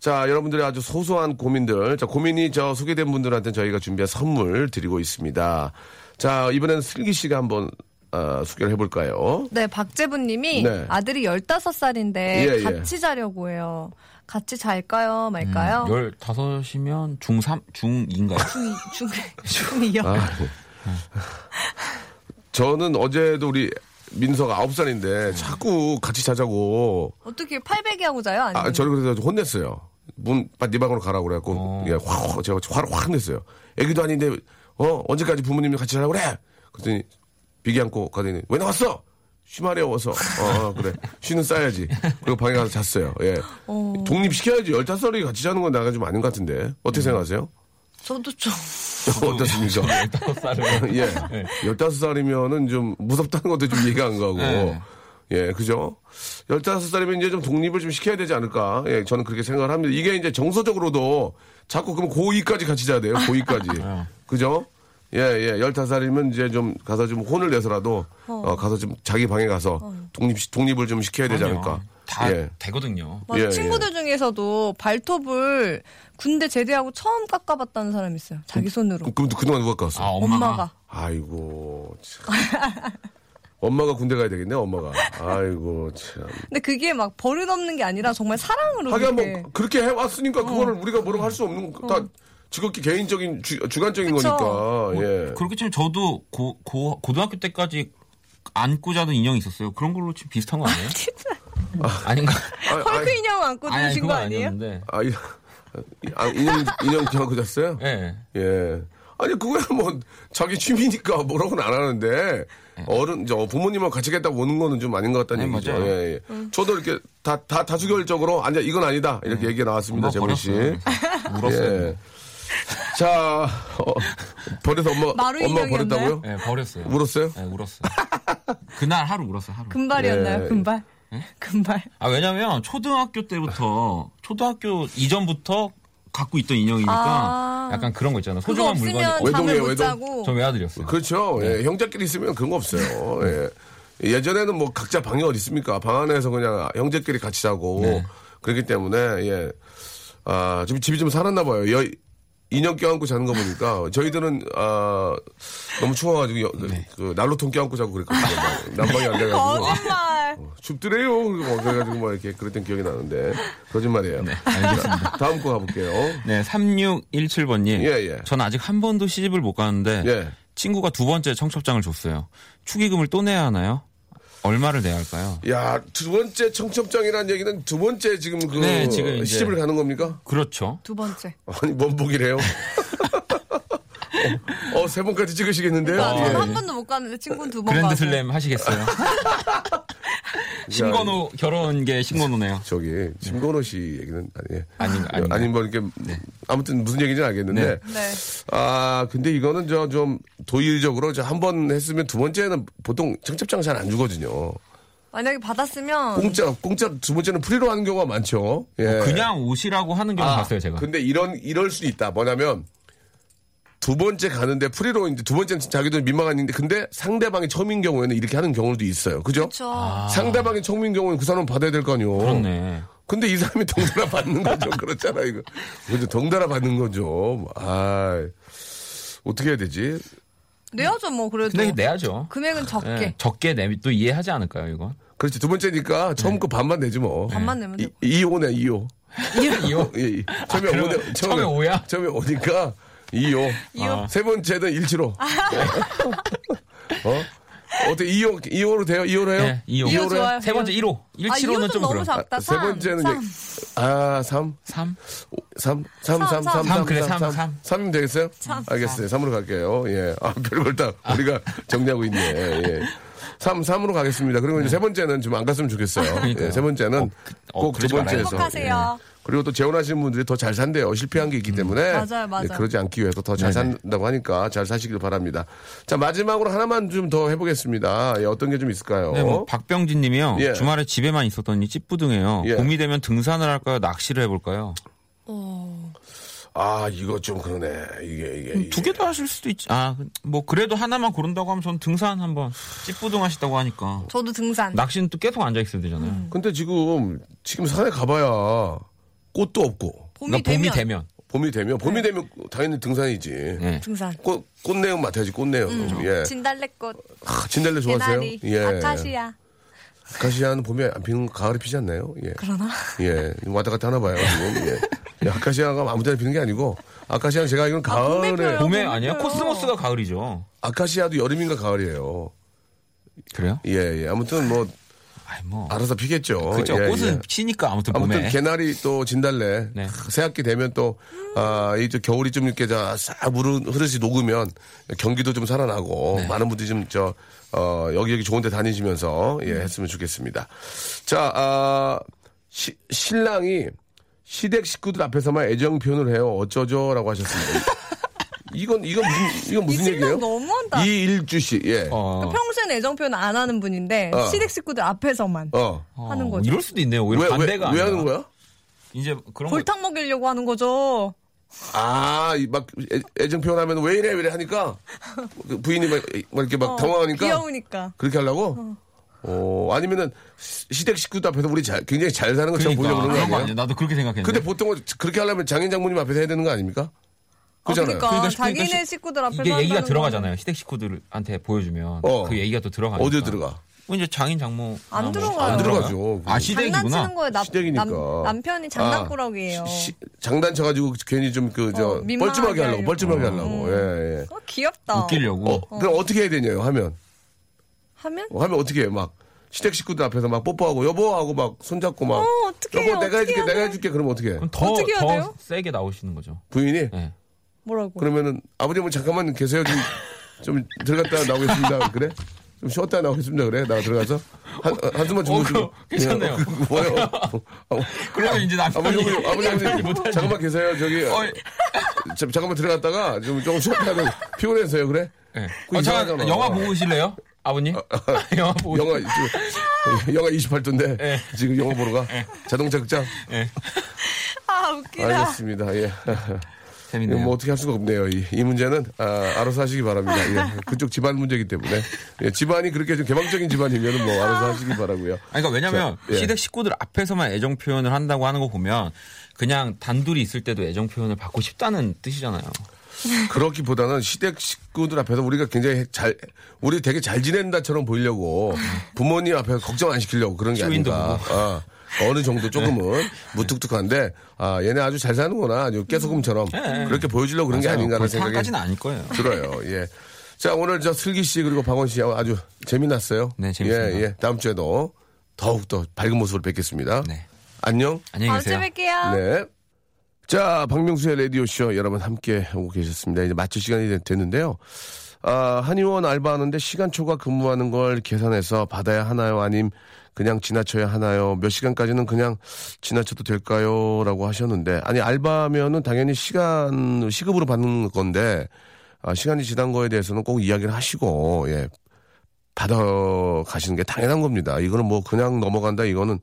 자, 여러분들의 아주 소소한 고민들. 자, 고민이 저 소개된 분들한테 저희가 준비한 선물 드리고 있습니다. 자, 이번에는 슬기 씨가 한번 어, 소개를 해볼까요? 네, 박재분 님이 네. 아들이 15살인데 예, 예. 같이 자려고 해요. 같이 잘까요? 말까요? 음, 15이면 중3, 중2인가요? 중, 중, 중이요. 아, 저는 어제도 우리 민서가 9살인데 자꾸 같이 자자고 어떻게 800이 하고 자요? 아니면 아, 저를 그래서 혼냈어요. 문네 방으로 가라고 그래갖고 어. 예, 확, 확- 제가 화를 확 냈어요. 애기도 아닌데 어 언제까지 부모님이 같이 자라고 그래? 그랬더니 비기 안고 가더니 왜 나왔어? 쉬마려워서 어 그래 쉬는 싸야지 그리고 방에 가서 잤어요 예 독립시켜야지 15살이 같이 자는 건 나가 좀 아닌 것 같은데 어떻게 생각하세요? 저도 좀 [laughs] 어떻습니까? [laughs] 15살은. 예. 15살이면은 좀 무섭다는 것도 좀 이해가 안 가고. 네. 예, 그죠? 15살이면 이제 좀 독립을 좀 시켜야 되지 않을까. 예, 저는 그렇게 생각을 합니다. 이게 이제 정서적으로도 자꾸 그럼 고2까지 같이 자야 돼요. 고2까지. 그죠? 예, 예. 15살이면 이제 좀 가서 좀 혼을 내서라도 어, 가서 좀 자기 방에 가서 독립, 독립을 좀 시켜야 되지. 않을까. 다 예. 되거든요. 맞아. 예, 친구들 중에서도 발톱을 군대 제대하고 처음 깎아봤다는 사람이 있어요. 자기 손으로. 그, 그럼 그동안 누가 깠어? 아, 엄마가. 아이고, 참. 엄마가 군대 가야 되겠네, 엄마가. 아이고, 참. 근데 그게 막 버릇 없는 게 아니라 정말 사랑으로 하긴. 뭐 그렇게 해왔으니까 그거를 우리가 뭐라고 할 수 없는 거- 다 지극히 개인적인 주, 주관적인 그쵸. 거니까 예. 그렇게 치면 저도 고, 고, 고등학교 때까지 안고 자던 인형이 있었어요. 그런 걸로 좀 비슷한 거 아니에요? 아 닌가? 아, 헐크 인형 안고 주무신 거 아니에요? 아니었는데. 아, 이- 아, 인형 인형 기하고 잤어요? 예. 예. 아니 그거야 뭐 자기 취미니까 뭐라고는 안 하는데 어른 저 부모님하고 같이 갔다 오는 거는 좀 아닌 것 같다는 네, 얘기죠. 맞아요. 예, 예. 저도 이렇게 다 다 다수결적으로 아니 이건 아니다 이렇게 얘기가 나왔습니다, 엄마 재문 씨. 버렸어요. [laughs] 울었어요. 예. 자 어, 버려서 엄마 엄마? 버렸다고요? 예, 버렸어요. 울었어요? 예, 울었어요. 그날 하루 울었어요, 하루. 금발이었나요? 예. 금발? 금발. 아, 왜냐면 초등학교 때부터, 초등학교 이전부터 갖고 있던 인형이니까 아. 약간 그런 거 있잖아요. 소중한 물건이. 외동이에요, 외동? 저 외아들이었어요. 그렇죠. 예, 형제끼리 있으면 그런 거 없어요. 예. 예전에는 뭐 각자 방이 어디 있습니까? 방 안에서 그냥 형제끼리 같이 자고 네. 그렇기 때문에 예. 아, 좀 집이 좀 살았나 봐요. 여, 인형 껴안고 자는 거 보니까 저희들은 아 너무 추워가지고 여- 그, 네. 그 난로통 껴안고 자고 그랬거든요. 막 난방이 안 돼가지고 거짓말. 춥더래요. 뭐 그래가지고 막 이렇게 그랬던 기억이 나는데 거짓말이에요. 네, 알겠습니다. 자, 다음 거 가볼게요. 네, 3617번님. 예, 예. 전 아직 한 번도 시집을 못 가는데 예. 친구가 두 번째 청첩장을 줬어요. 축의금을 또 내야 하나요? 얼마를 내야 할까요? 야, 두 번째 청첩장이라는 얘기는 두 번째 지금 그 네, 지금 이제- 시집을 가는 겁니까? 그렇죠. 두 번째. 아니, 뭔 복이래요? [laughs] 어, [laughs] 어, 세 번까지 찍으시겠는데요? 그러니까 예. 저는 한 번도 못 갔는데 친구는 두 번 그랜드 가고. 슬램 하시겠어요? [laughs] 신건호 결혼계 신건호네요. 저기, 심건호 씨 얘기는 아니에요. 아닌- 아닌가요? 아니, 뭐, 이렇게, 아무튼 무슨 얘기인지 알겠는데. 네. 아, 근데 이거는 저 좀 도의적으로 한번 했으면 두 번째는 보통 청첩장 잘 안 주거든요. 만약에 받았으면 공짜, 공짜 두 번째는 free로 하는 경우가 많죠. 예. 그냥 오시라고 하는 경우 봤어요, 제가. 근데 이런 이럴 수 있다. 뭐냐면 두 번째 가는데 free로 이제 두 번째는 자기도 민망한인데 근데 상대방이 처음인 경우에는 이렇게 하는 경우도 있어요. 그죠? 그렇죠. 상대방이 처음인 경우는 그 사람은 받아야 될 거 아니요. 그렇네. 근데 이 사람이 덩달아 받는 거죠. [laughs] 그렇잖아, 이거. 그죠? 덩달아 받는 거죠. 아, 어떻게 해야 되지? 내야죠 뭐 그래도. 근데 내야죠. 금액은 적게. 예, 적게 내면 또 이해하지 않을까요, 이건? 그렇지. 두 번째니까 처음 거 반만 내지 뭐. 반만 내면 이, 되고. 이오네, 이오. 이호? 예, 이. 처음에 그러면 오네, 처음에 오야? 처음에 오니까 이오. 이오. 세 번째는 일치로. [laughs] 어? 어때 이호 이호로 돼요? 이호로 해요? 네, 이호. 이호 이호로 해요? 좋아요. 세 번째 1호. 아, 175는 이호는 좀 너무. 작다. 아, 세 삼, 번째는 삼. 이제 아, 3 3? 3 3 3 3 삼, 3 그래, 삼, 삼. 3이면 되겠어요? 삼. 알겠어요. 3으로 갈게요. 예. 아, 별걸 다 우리가 정리하고 있네. 예. 3, 3으로 가겠습니다. 그리고 이제 세 번째는 좀 안 갔으면 좋겠어요. 예, 세 번째는 어, 그- 어, 꼭두 그러지 말아요. 번째에서. 행복하세요. 그리고 또 재혼하시는 분들이 더 잘 산대요. 실패한 게 있기 때문에. 맞아요, 맞아요. 예, 그러지 않기 위해서 더 잘. 산다고 하니까 잘 사시길 바랍니다. 자, 마지막으로 하나만 좀 더 해보겠습니다. 예, 어떤 게 좀 있을까요? 네, 뭐 박병진 님이요. 예. 주말에 집에만 있었더니 찌뿌둥해요. 예. 봄이 되면 등산을 할까요? 낚시를 해볼까요? 아, 이거 좀 그러네. 이게, 이게. 이게. 두 개 다 하실 수도 있지. 아, 뭐 그래도 하나만 고른다고 하면 전 등산 한번 찌뿌둥 하시다고 하니까. 저도 등산. 낚시는 또 계속 앉아 있어야 되잖아요. 근데 지금, 지금 산에 가봐야 꽃도 없고. 봄이 그러니까 되면, 봄이 되면. 봄이 되면, 봄이 되면 당연히 등산이지. 네. 등산. 꽃, 꽃내음 맡아야지, 꽃내음. 예. 진달래꽃, 아, 진달래 좋아하세요? 개나리, 예. 아카시아. 아카시아는 봄에 안 피는, 가을에 피지 않나요? 예. 그러나? 예. 왔다 갔다 하나 봐요, 지금. 예. 예, 아카시아가 아무 데나 피는 게 아니고, 아카시아는 제가 알기로는 아, 봄에 가을에, 펴요. 봄에 아니야? 예뻐요. 코스모스가 가을이죠. 아카시아도 여름인가 가을이에요. 그래요? 예, 예. 아무튼 뭐, 뭐. 알아서 피겠죠. 그죠. 예, 꽃은 예. 피니까 아무튼 아무튼 봄에. 개나리 또 진달래 네. 새학기 되면 또 아, 이제 겨울이 좀 이렇게 싹 물은 흐르시 녹으면 경기도 좀 살아나고 네. 많은 분들이 좀 저 어, 여기여기 좋은 데 다니시면서 예, 했으면 좋겠습니다. 자, 아, 시- 신랑이 시댁 식구들 앞에서만 애정 표현을 해요. 어쩌죠 라고 하셨습니다. [laughs] 이건 이건 무슨 이건 무슨 이 얘기예요? 너무한다. 이일주 씨. 예. 어. 어. 평소엔 애정 표현 안 하는 분인데 어. 시댁 식구들 앞에서만 하는 어, 거죠. 이럴 수도 있네요. 오히려 왜, 왜, 반대가 왜 아니라. 하는 거야? 이제 그런 거 골탕 먹이려고 하는 거죠. 아, 이막 애정 표현하면 왜 이래 왜 이래 하니까 그 부인이 막, 막 이렇게 막 어, 당황하니까 귀여우니까. 그렇게 하려고? 어, 아니면은 시- 시댁 식구들 앞에서 우리 잘, 굉장히 잘 사는 것처럼 그러니까 보려고 그런 그런 거 거? 아니에요. 나도 그렇게 생각했는데. 근데 보통은 그렇게 하려면 장인 장모님 앞에서 해야 되는 거 아닙니까? 아, 그잖아요. 그러니까, 그러니까 자기네 식구들 앞에서 이게 얘기가 들어가잖아요. 시댁 식구들한테 보여주면 어. 그 얘기가 또 들어가니까. 어디에 들어가? 뭐 이제 장인 장모 안 뭐 들어가요. 안안 들어가죠. 아 시댁이구나. 장난치는 거에 남, 시댁이니까. 남, 남편이 장난꾸러기예요. 아, 시- 장단쳐가지고 괜히 좀 그, 저, 어, 뻘쭘하게 하려고. 뻘쭘하게 하려고. 예, 예. 어, 귀엽다. 웃기려고. 어, 그럼 어 떻게 해야 되냐요, 하면? 하면? 어, 하면 어떻게 해? 막, 시댁 식구들 앞에서 막 뽀뽀하고, 여보! 하고 막 손잡고 막. 어, 어떡해요, 여보, 내가 해줄게. 내가 해줄게. 그러면 어떻게 해? 그럼 더, 어떻게 해야 더 돼요? 세게 나오시는 거죠. 부인이? 네. 뭐라고? 그러면은, 아버님은 잠깐만 계세요. 좀, 좀 들어갔다 나오겠습니다. 그래? 좀 쉬었다 나오겠습니다. 그래? 나 들어가서. 한, 한숨만 주무시고. 어, 괜찮네요. 예, 어, 그, 뭐요? 어, 그러면 이제 남편이 아버님, 아버님, 남편이 아버님, 못하지. 잠깐만 계세요. 저기, 어, 자, 잠깐만 들어갔다가 좀 조금 쉬었다 하고 피곤해서요. 그래? 네. 어, 잠깐. 영화 보고 오실래요? 아버님? [laughs] 영화 보고 영화, 지금, 영화 28도인데 예. 지금 영화 보러 가. 자동차 극장. 아, 웃기다. 알겠습니다. 예. 재밌네요. 뭐 어떻게 할 수가 없네요. 이, 이 문제는 아, 알아서 하시기 바랍니다. 예. 그쪽 집안 문제이기 때문에 예, 집안이 그렇게 좀 개방적인 집안이면 뭐 알아서 하시기 바라고요. 아니, 그러니까 왜냐면 자, 예. 시댁 식구들 앞에서만 애정 표현을 한다고 하는 거 보면 그냥 단둘이 있을 때도 애정 표현을 받고 싶다는 뜻이잖아요. 그렇기보다는 시댁 식구들 앞에서 우리가 굉장히 잘, 우리 되게 잘 지낸다처럼 보이려고 부모님 앞에서 걱정 안 시키려고 그런 게 아닌가. 아, 어느 정도 조금은 무뚝뚝한데, 아, 얘네 아주 잘 사는구나. 아주 깨소금처럼. 네. 그렇게 보여주려고 그런 게 맞아요. 아닌가라는 생각이 아닐 거예요. 들어요. 예. 자, 오늘 저 슬기 씨 그리고 박원 씨 아주 재미났어요. 네, 재밌습니다. 예, 예. 다음 주에도 더욱 더 밝은 모습으로 뵙겠습니다. 네. 안녕. 안녕히 다음 주에 계세요. 뵐게요. 네. 자, 박명수의 라디오쇼 여러분 함께 오고 계셨습니다. 이제 마칠 시간이 됐- 됐는데요. 아, 한의원 알바하는데 시간 초과 근무하는 걸 계산해서 받아야 하나요? 아님 그냥 지나쳐야 하나요? 몇 시간까지는 그냥 지나쳐도 될까요? 라고 하셨는데, 아니, 알바면은 당연히 시간, 시급으로 받는 건데, 아, 시간이 지난 거에 대해서는 꼭 이야기를 하시고, 예, 받아 가시는 게 당연한 겁니다. 이거는 뭐 그냥 넘어간다, 이거는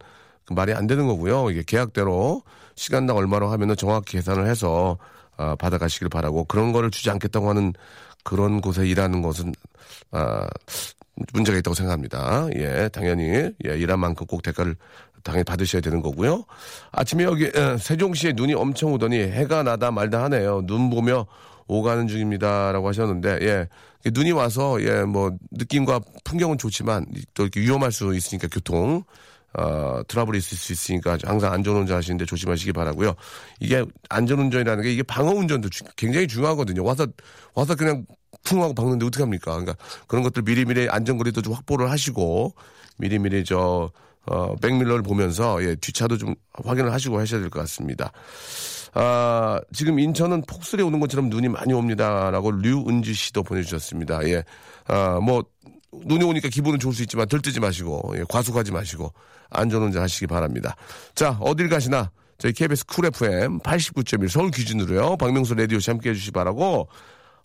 그 말이 안 되는 거고요. 이게 계약대로 시간당 얼마로 하면은 정확히 계산을 해서 아, 받아가시길 바라고 그런 거를 주지 않겠다고 하는 그런 곳에 일하는 것은 아, 문제가 있다고 생각합니다. 예, 당연히 예, 일한 만큼 꼭 대가를 당연히 받으셔야 되는 거고요. 아침에 여기 에, 세종시에 눈이 엄청 오더니 해가 나다 말다 하네요. 눈 보며 오가는 중입니다라고 하셨는데 예 눈이 와서 예 뭐 느낌과 풍경은 좋지만 또 이렇게 위험할 수 있으니까 교통 어, 트러블이 있을 수 있으니까 항상 안전운전 하시는데 조심하시기 바라고요. 이게 안전운전이라는 게 이게 방어운전도 주- 굉장히 중요하거든요. 와서 와서 그냥 쿵 하고 박는데 어떻게 합니까? 그러니까 그런 것들 미리미리 안전거리도 좀 확보를 하시고 미리미리 저 어, 백밀러를 보면서 예, 뒷차도 좀 확인을 하시고 하셔야 될 것 같습니다. 아, 지금 인천은 폭설이 오는 것처럼 눈이 많이 옵니다라고 류은지 씨도 보내주셨습니다. 예, 아, 뭐 눈이 오니까 기분은 좋을 수 있지만 들뜨지 마시고 예, 과속하지 마시고 안전운전 하시기 바랍니다. 자 어딜 가시나 저희 KBS 쿨 FM 89.1 서울 기준으로요. 박명수 라디오쇼 함께 해주시기 바라고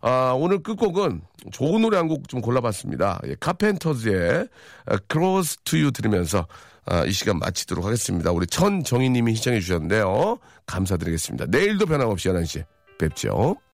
아, 오늘 끝곡은 좋은 노래 한 곡 좀 골라봤습니다. 예, 카펜터즈의 아, Close to You 들으면서 아, 이 시간 마치도록 하겠습니다. 우리 천정희 님이 시청해 주셨는데요. 감사드리겠습니다. 내일도 변함없이 11시 뵙죠.